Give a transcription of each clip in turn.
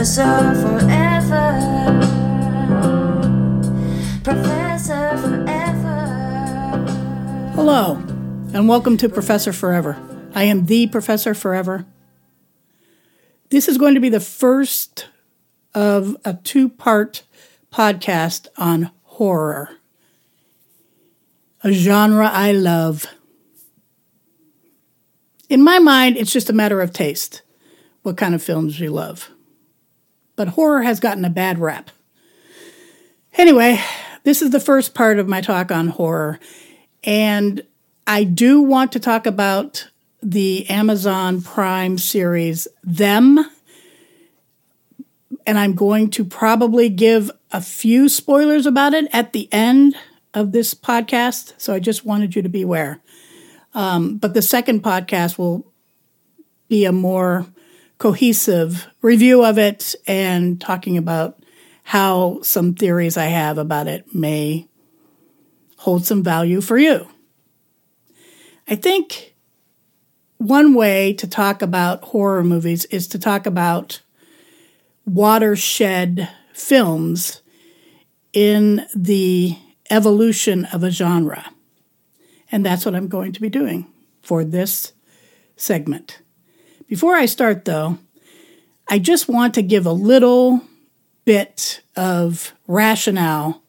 professor forever. Professor forever. Hello, and welcome to Professor Forever. I am the Professor Forever. This is going to be the first of a two part podcast on horror, a genre I love. In my mind, it's just a matter of taste, what kind of films you love. But horror has gotten a bad rap. Anyway, this is the first part of my talk on horror. And I do want to talk about the Amazon Prime series, Them. And I'm going to probably give a few spoilers about it at the end of this podcast. So I just wanted you to be aware. Um, but the second podcast will be a more cohesive review of it and talking about how some theories I have about it may hold some value for you. I think one way to talk about horror movies is to talk about watershed films in the evolution of a genre. And that's what I'm going to be doing for this segment. Before I start, though, I just want to give a little bit of rationale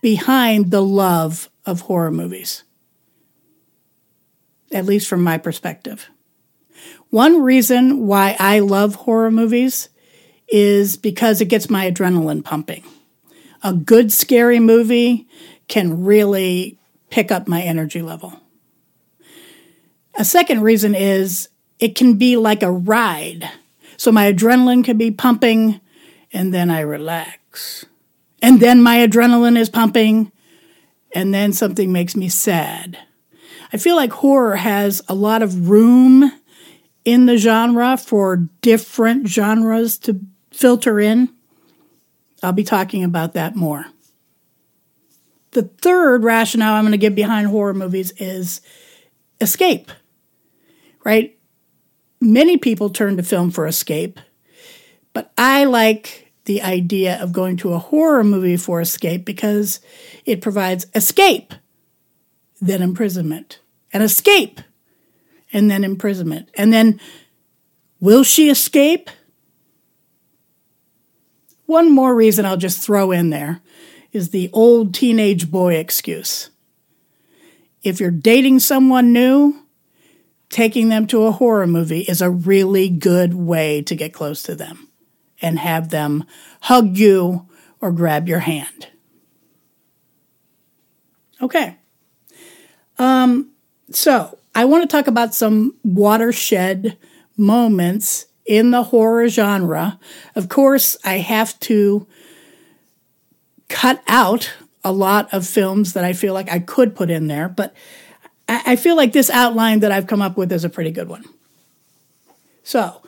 behind the love of horror movies, at least from my perspective. One reason why I love horror movies is because it gets my adrenaline pumping. A good scary movie can really pick up my energy level. A second reason is it can be like a ride. So my adrenaline can be pumping and then I relax. And then my adrenaline is pumping and then something makes me sad. I feel like horror has a lot of room in the genre for different genres to filter in. I'll be talking about that more. The third rationale I'm going to give behind horror movies is escape, right? Many people turn to film for escape, but I like the idea of going to a horror movie for escape because it provides escape, then imprisonment, and escape, and then imprisonment. And then, will she escape? One more reason I'll just throw in there is the old teenage boy excuse. If you're dating someone new, taking them to a horror movie is a really good way to get close to them and have them hug you or grab your hand. Okay. Um, so I want to talk about some watershed moments in the horror genre. Of course, I have to cut out a lot of films that I feel like I could put in there, but I, feel like this outline that I've come up with is a pretty good one. So,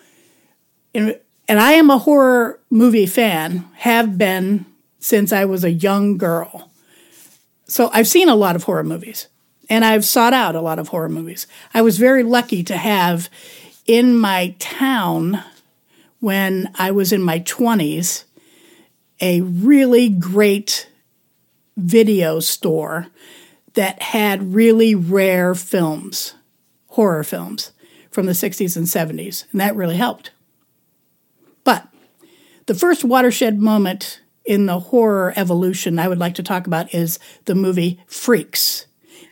in, and I am a horror movie fan, have been since I was a young girl. So I've seen a lot of horror movies and I've sought out a lot of horror movies. I was very lucky to have in my town when I was in my 20s a really great video store that had really rare films, horror films from the 60s and 70s, and that really helped. But the first watershed moment in the horror evolution I would like to talk about is the movie Freaks,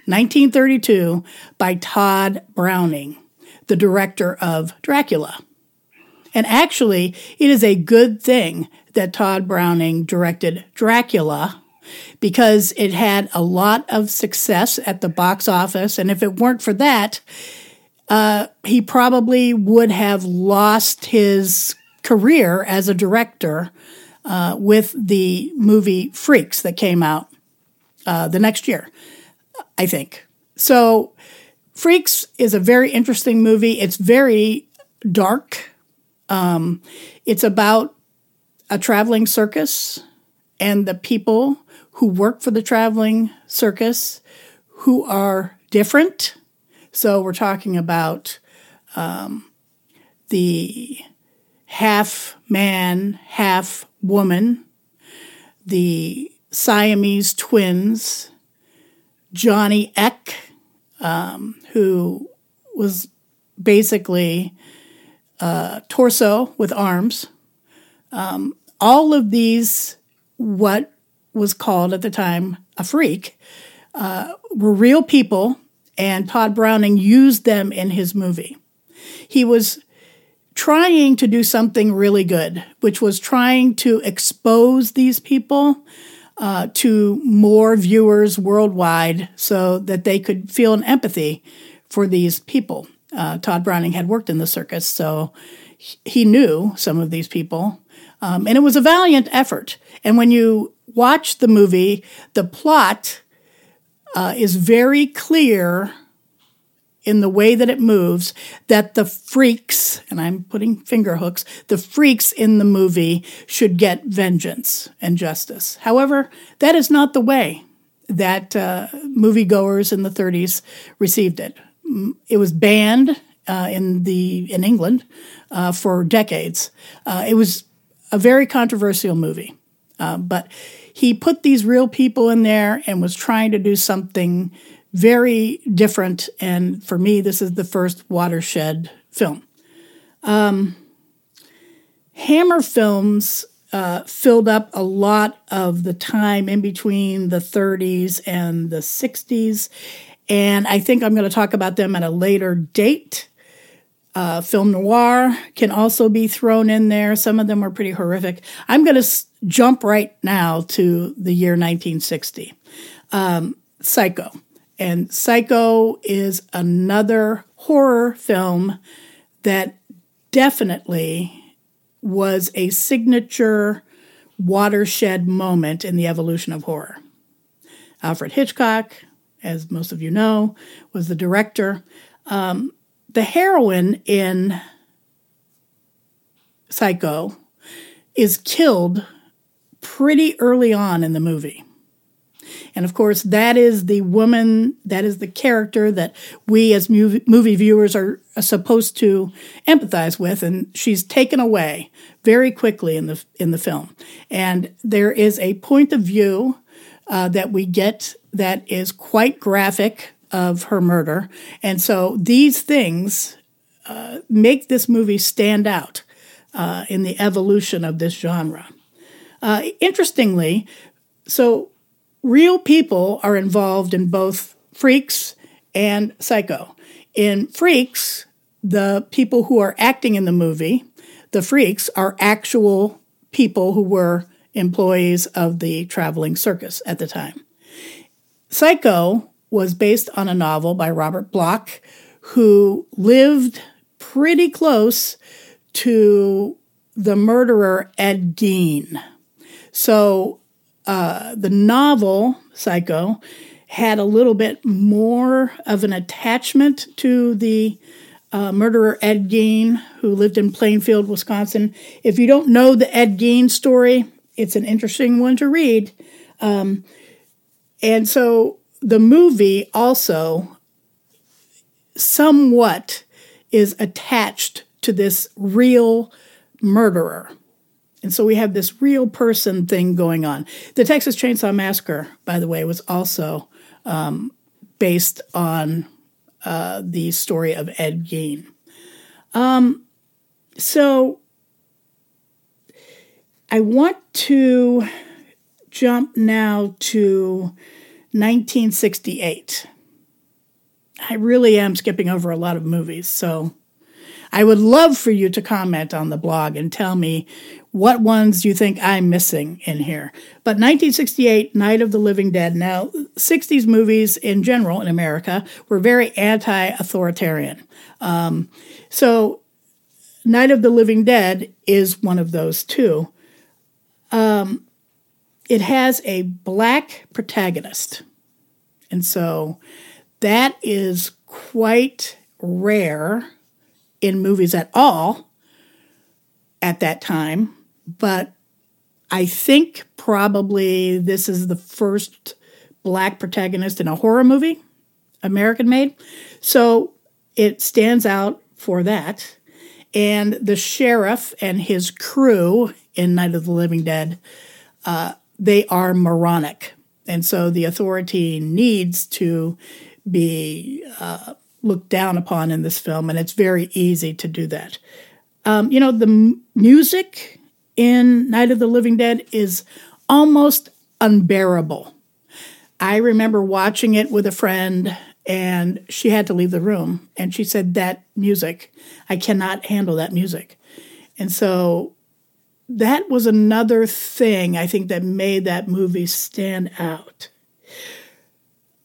1932 by Tod Browning, the director of Dracula. And actually, it is a good thing that Tod Browning directed Dracula because it had a lot of success at the box office. And if it weren't for that, uh, he probably would have lost his career as a director uh, with the movie Freaks that came out uh, the next year, I think. So, Freaks is a very interesting movie. It's very dark. Um, it's about a traveling circus and the people who work for the traveling circus who are different. So we're talking about um, the half man, half woman, the Siamese twins, Johnny Eck, um, who was basically a torso with arms. Um, all of these, what was called at the time a freak, uh, were real people, and Tod Browning used them in his movie. He was trying to do something really good, which was trying to expose these people uh, to more viewers worldwide so that they could feel an empathy for these people. Uh, Tod Browning had worked in the circus, so he knew some of these people. Um, and it was a valiant effort. And when you watch the movie, the plot uh, is very clear in the way that it moves that the freaks, and I'm putting finger hooks, the freaks in the movie should get vengeance and justice. However, that is not the way that uh, moviegoers in the 30s received it. It was banned uh, in the in England uh, for decades. Uh, it was a very controversial movie, uh, but he put these real people in there and was trying to do something very different. And for me, this is the first watershed film. Um, Hammer Films uh, filled up a lot of the time in between the 30s and the 60s. And I think I'm going to talk about them at a later date. Uh, film noir can also be thrown in there. Some of them are pretty horrific. I'm going to s- jump right now to the year 1960. Um, Psycho. And Psycho is another horror film that definitely was a signature watershed moment in the evolution of horror. Alfred Hitchcock, as most of you know, was the director. Um, the heroine in Psycho is killed pretty early on in the movie. And of course, that is the woman, that is the character that we as movie, viewers are, are supposed to empathize with. And she's taken away very quickly in the, in the film. And there is a point of view uh, that we get that is quite graphic of her murder. And so these things uh, make this movie stand out uh, in the evolution of this genre. Uh, interestingly, so real people are involved in both Freaks and Psycho. In Freaks, the people who are acting in the movie, the Freaks, are actual people who were employees of the traveling circus at the time. Psycho was based on a novel by Robert Bloch, who lived pretty close to the murderer Ed Gein. So uh, the novel Psycho had a little bit more of an attachment to the uh, murderer Ed Gein, who lived in Plainfield, Wisconsin. If you don't know the Ed Gein story, it's an interesting one to read. Um, and so the movie also somewhat is attached to this real murderer. And so we have this real person thing going on. The Texas Chainsaw Massacre, by the way, was also um, based on uh, the story of Ed Gein. Um, so I want to jump now to 1968. I really am skipping over a lot of movies, so I would love for you to comment on the blog and tell me what ones you think I'm missing in here. But 1968, Night of the Living Dead. Now, 60s movies in general in America were very anti authoritarian. Um, so, Night of the Living Dead is one of those too. Um, it has a black protagonist. And so that is quite rare in movies at all at that time. But I think probably this is the first black protagonist in a horror movie, American made. So it stands out for that. And the sheriff and his crew in Night of the Living Dead, uh, they are moronic. And so the authority needs to be uh, looked down upon in this film, and it's very easy to do that. Um, you know, the m- music in Night of the Living Dead is almost unbearable. I remember watching it with a friend, and she had to leave the room, and she said, That music, I cannot handle that music. And so that was another thing I think that made that movie stand out.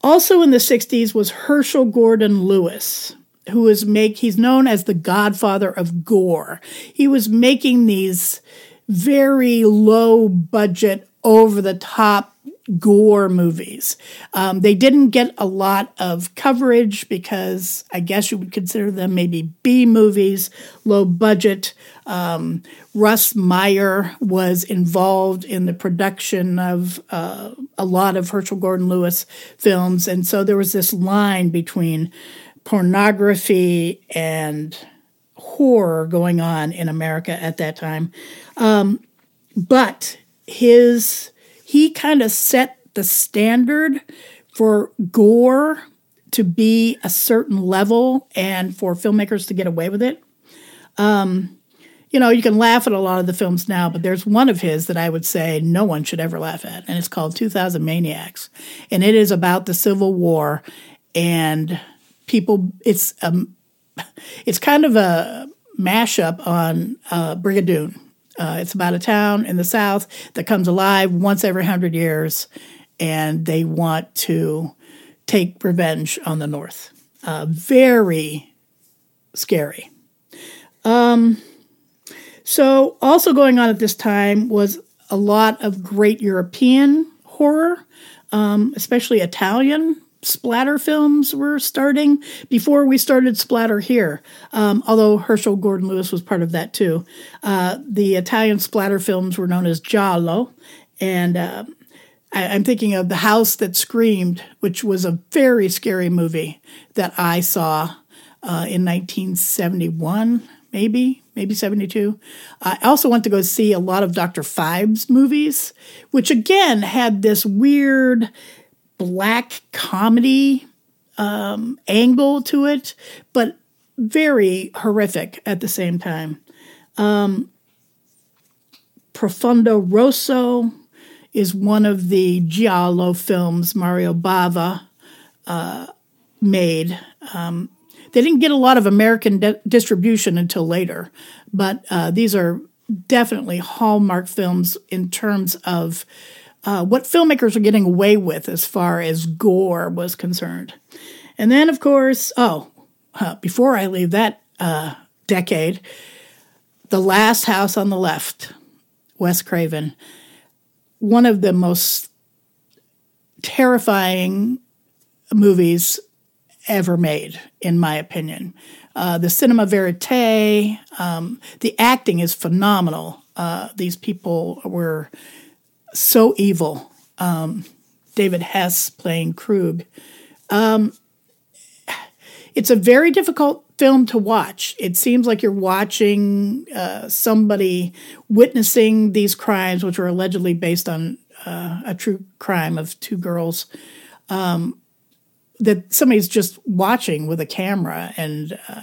Also in the 60s was Herschell Gordon Lewis, who is make he's known as the godfather of gore. He was making these very low budget over the top gore movies. Um, they didn't get a lot of coverage because I guess you would consider them maybe B movies, low budget. Um, Russ Meyer was involved in the production of uh, a lot of Herschell Gordon Lewis films. And so there was this line between pornography and horror going on in America at that time. Um, but his he kind of set the standard for gore to be a certain level and for filmmakers to get away with it. Um, you know, you can laugh at a lot of the films now, but there's one of his that I would say no one should ever laugh at, and it's called 2000 Maniacs. And it is about the Civil War and people, it's, um, it's kind of a mashup on uh, Brigadoon uh, it's about a town in the South that comes alive once every hundred years, and they want to take revenge on the North. Uh, very scary. Um, so, also going on at this time was a lot of great European horror, um, especially Italian splatter films were starting before we started splatter here. Um, although Herschell Gordon Lewis was part of that too. Uh, the Italian splatter films were known as giallo, and uh, I, am thinking of The House That Screamed, which was a very scary movie that I saw uh, in 1971, maybe. Maybe 72. I also went to go see a lot of Dr. Phibes movies, which again had this weird black comedy um, angle to it, but very horrific at the same time. Um, Profondo Rosso is one of the Giallo films Mario Bava uh, made. Um, they didn't get a lot of American distribution until later, but uh, these are definitely hallmark films in terms of uh, what filmmakers are getting away with as far as gore was concerned. And then, of course, oh, uh, before I leave that uh, decade, The Last House on the Left, Wes Craven, one of the most terrifying movies ever made, in my opinion. Uh, the cinema verite, um, the acting is phenomenal. Uh, these people were so evil. Um, David Hess playing Krug. Um, it's a very difficult film to watch. It seems like you're watching uh, somebody witnessing these crimes, which are allegedly based on uh, a true crime of two girls. Um, that somebody's just watching with a camera and uh,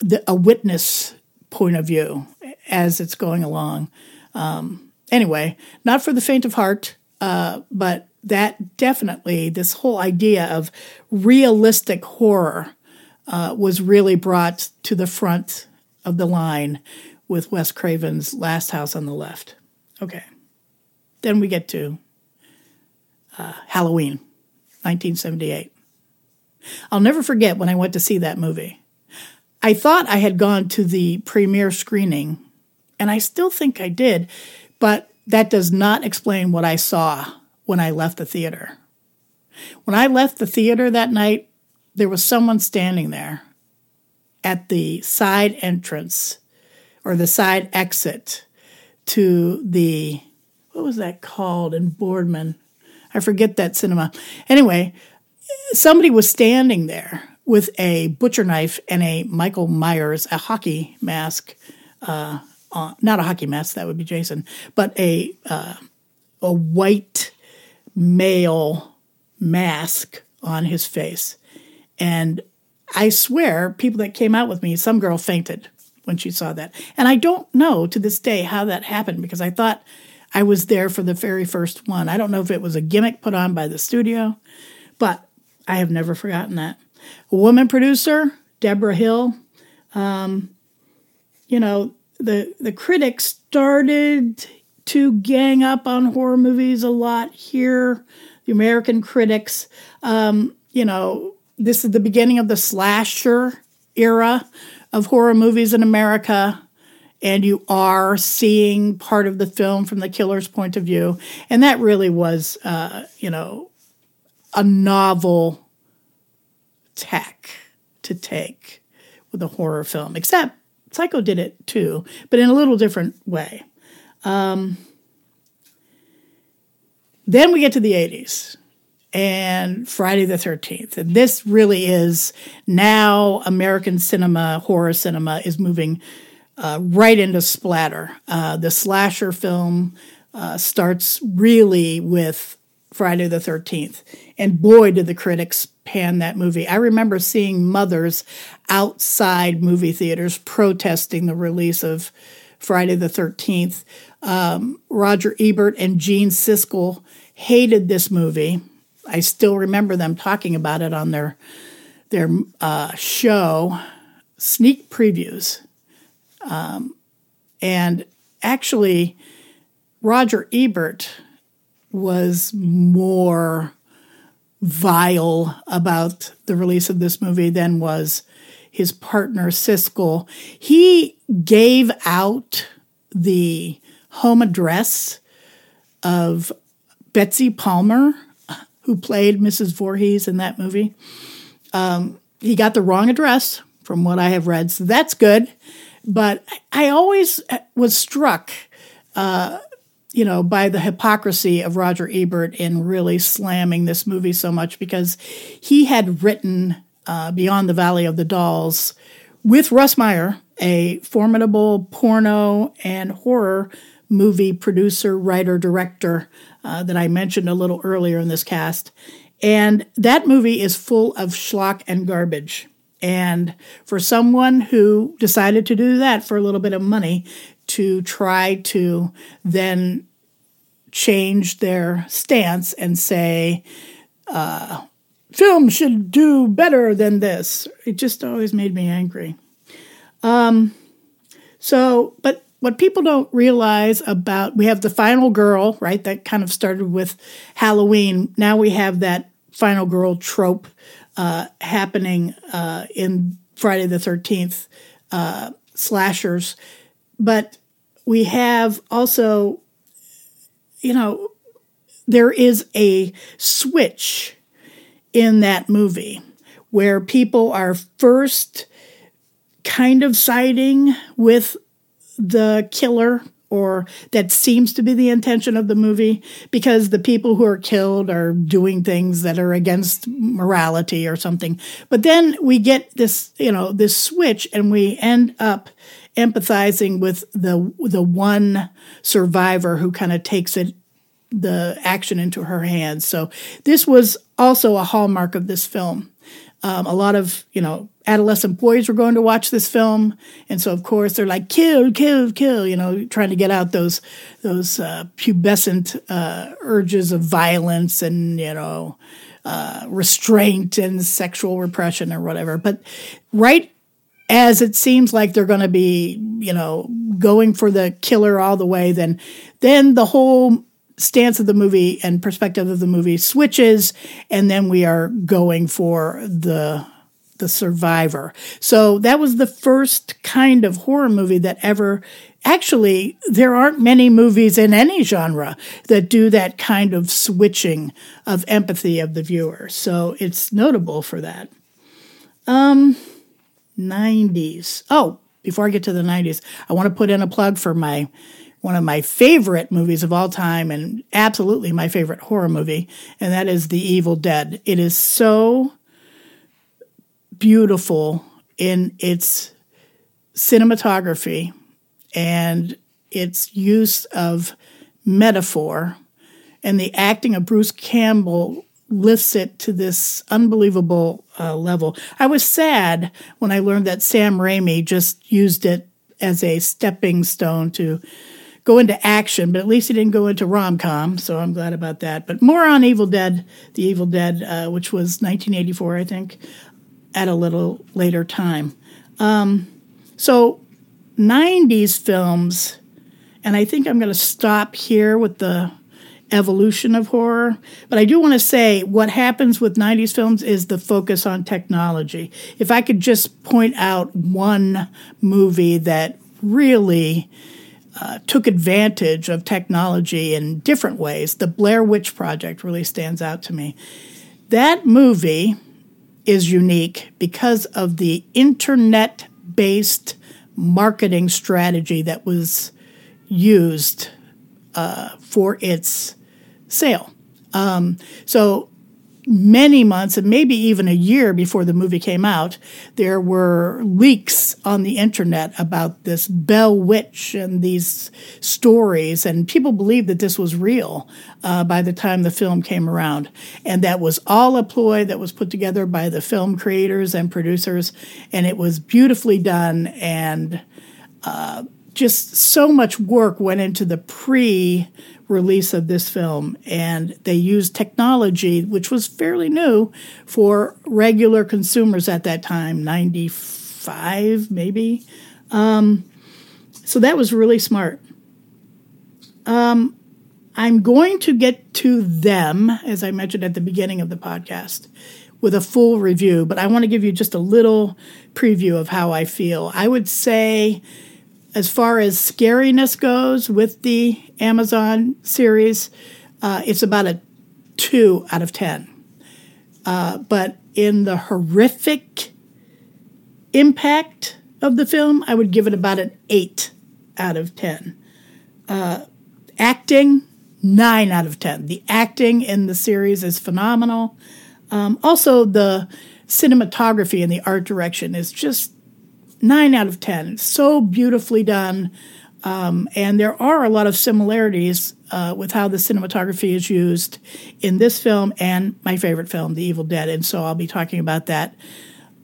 the, a witness point of view as it's going along. Um, anyway, not for the faint of heart, uh, but that definitely, this whole idea of realistic horror uh, was really brought to the front of the line with Wes Craven's Last House on the Left. Okay. Then we get to uh, Halloween, 1978. I'll never forget when I went to see that movie. I thought I had gone to the premiere screening, and I still think I did, but that does not explain what I saw when I left the theater. When I left the theater that night, there was someone standing there at the side entrance or the side exit to the what was that called in Boardman? I forget that cinema. Anyway, somebody was standing there with a butcher knife and a Michael Myers, a hockey mask, uh, uh, not a hockey mask, that would be Jason, but a uh, a white male mask on his face. And I swear, people that came out with me, some girl fainted when she saw that. And I don't know to this day how that happened because I thought I was there for the very first one. I don't know if it was a gimmick put on by the studio, but I have never forgotten that. A woman producer, Deborah Hill. Um, you know, the the critics started to gang up on horror movies a lot here. The American critics, um, you know, this is the beginning of the slasher era of horror movies in America. And you are seeing part of the film from the killer's point of view. And that really was, uh, you know, a novel tack to take with a horror film, except Psycho did it too, but in a little different way. Um, then we get to the 80s and Friday the 13th. And this really is now American cinema, horror cinema is moving uh, right into splatter. Uh, the slasher film uh, starts really with Friday the 13th. And boy, did the critics pan that movie. I remember seeing mothers outside movie theaters protesting the release of Friday the 13th. Um, Roger Ebert and Gene Siskel hated this movie. I still remember them talking about it on their their uh, show, sneak previews. Um, and actually, Roger Ebert was more vile about the release of this movie than was his partner Siskel. He gave out the home address of Betsy Palmer, who played Mrs. Voorhees in that movie. Um, he got the wrong address from what I have read, so that's good. But I always was struck uh, you know, by the hypocrisy of Roger Ebert in really slamming this movie so much because he had written uh, Beyond the Valley of the Dolls with Russ Meyer, a formidable porno and horror movie producer, writer, director uh, that I mentioned a little earlier in this cast. And that movie is full of schlock and garbage. And for someone who decided to do that for a little bit of money, to try to then change their stance and say, uh, film should do better than this. It just always made me angry. Um, so, but what people don't realize about we have the final girl, right? That kind of started with Halloween. Now we have that final girl trope uh, happening uh, in Friday the 13th uh, slashers. But we have also you know, there is a switch in that movie where people are first kind of siding with the killer or that seems to be the intention of the movie because the people who are killed are doing things that are against morality or something. But then we get this, you know, this switch and we end up empathizing with the the one survivor who kind of takes it the action into her hands. So this was also a hallmark of this film. Um, a lot of you know adolescent boys were going to watch this film, and so of course they're like kill, kill, kill. You know, trying to get out those those uh, pubescent uh, urges of violence and you know uh, restraint and sexual repression or whatever. But right as it seems like they're going to be, you know, going for the killer all the way, then then the whole stance of the movie and perspective of the movie switches, and then we are going for the the survivor. So that was the first kind of horror movie that ever actually there aren't many movies in any genre that do that kind of switching of empathy of the viewer. So it's notable for that. Um 90s. Oh, before I get to the 90s, I want to put in a plug for my one of my favorite movies of all time and absolutely my favorite horror movie, and that is The Evil Dead. It is so beautiful in its cinematography and its use of metaphor and the acting of Bruce Campbell lifts it to this unbelievable uh, level. I was sad when I learned that Sam Raimi just used it as a stepping stone to go into action, but at least he didn't go into rom com, so I'm glad about that. But more on Evil Dead, The Evil Dead, uh, which was 1984, I think, at a little later time. Um, so, 90s films, and I think I'm going to stop here with the evolution of horror. But I do want to say what happens with 90s films is the focus on technology. If I could just point out one movie that really uh, took advantage of technology in different ways, the Blair Witch Project really stands out to me. That movie is unique because of the internet based marketing strategy that was used uh, for its sale. Um, so many months and maybe even a year before the movie came out, there were leaks on the internet about this Bell Witch and these stories, and people believed that this was real uh, by the time the film came around. And that was all a ploy that was put together by the film creators and producers, and it was beautifully done and uh, just so much work went into the pre release of this film, and they used technology, which was fairly new for regular consumers at that time, 95 maybe. Um, so that was really smart. Um, I'm going to get to them, as I mentioned at the beginning of the podcast, with a full review, but I want to give you just a little preview of how I feel. I would say as far as scariness goes with the Amazon series, uh, it's about a two out of 10. Uh, but in the horrific impact of the film, I would give it about an eight out of 10. Uh, acting, nine out of 10. The acting in the series is phenomenal. Um, also, the cinematography and the art direction is just nine out of 10. So beautifully done. Um, and there are a lot of similarities uh, with how the cinematography is used in this film and my favorite film, The Evil Dead. And so I'll be talking about that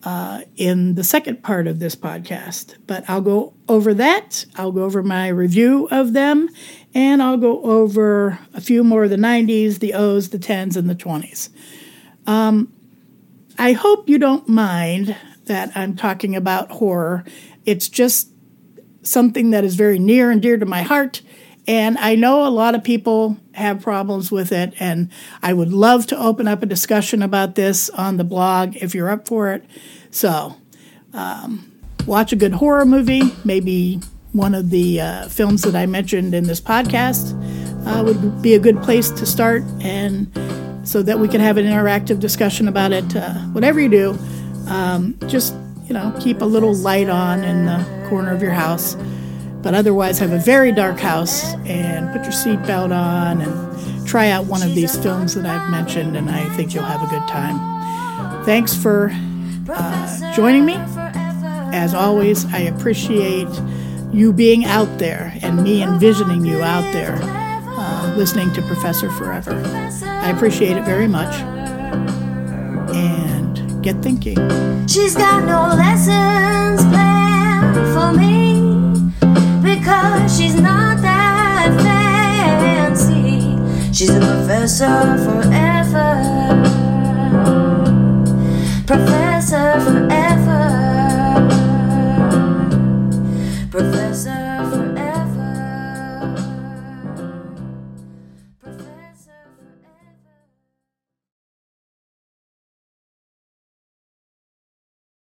uh, in the second part of this podcast. But I'll go over that. I'll go over my review of them, and I'll go over a few more of the 90s, the O's, the 10s, and the 20s. Um, I hope you don't mind that I'm talking about horror. It's just something that is very near and dear to my heart. And I know a lot of people have problems with it, and I would love to open up a discussion about this on the blog if you're up for it. So, um, watch a good horror movie, maybe one of the uh, films that I mentioned in this podcast uh, would be a good place to start, and so that we can have an interactive discussion about it. Uh, whatever you do, um, just you know keep a little light on in the corner of your house but otherwise have a very dark house and put your seatbelt on and try out one of these films that I've mentioned, and I think you'll have a good time. Thanks for uh, joining me. As always, I appreciate you being out there and me envisioning you out there uh, listening to Professor Forever. I appreciate it very much. Get thinking. She's got no lessons planned for me because she's not that fancy. She's a professor forever. Professor forever.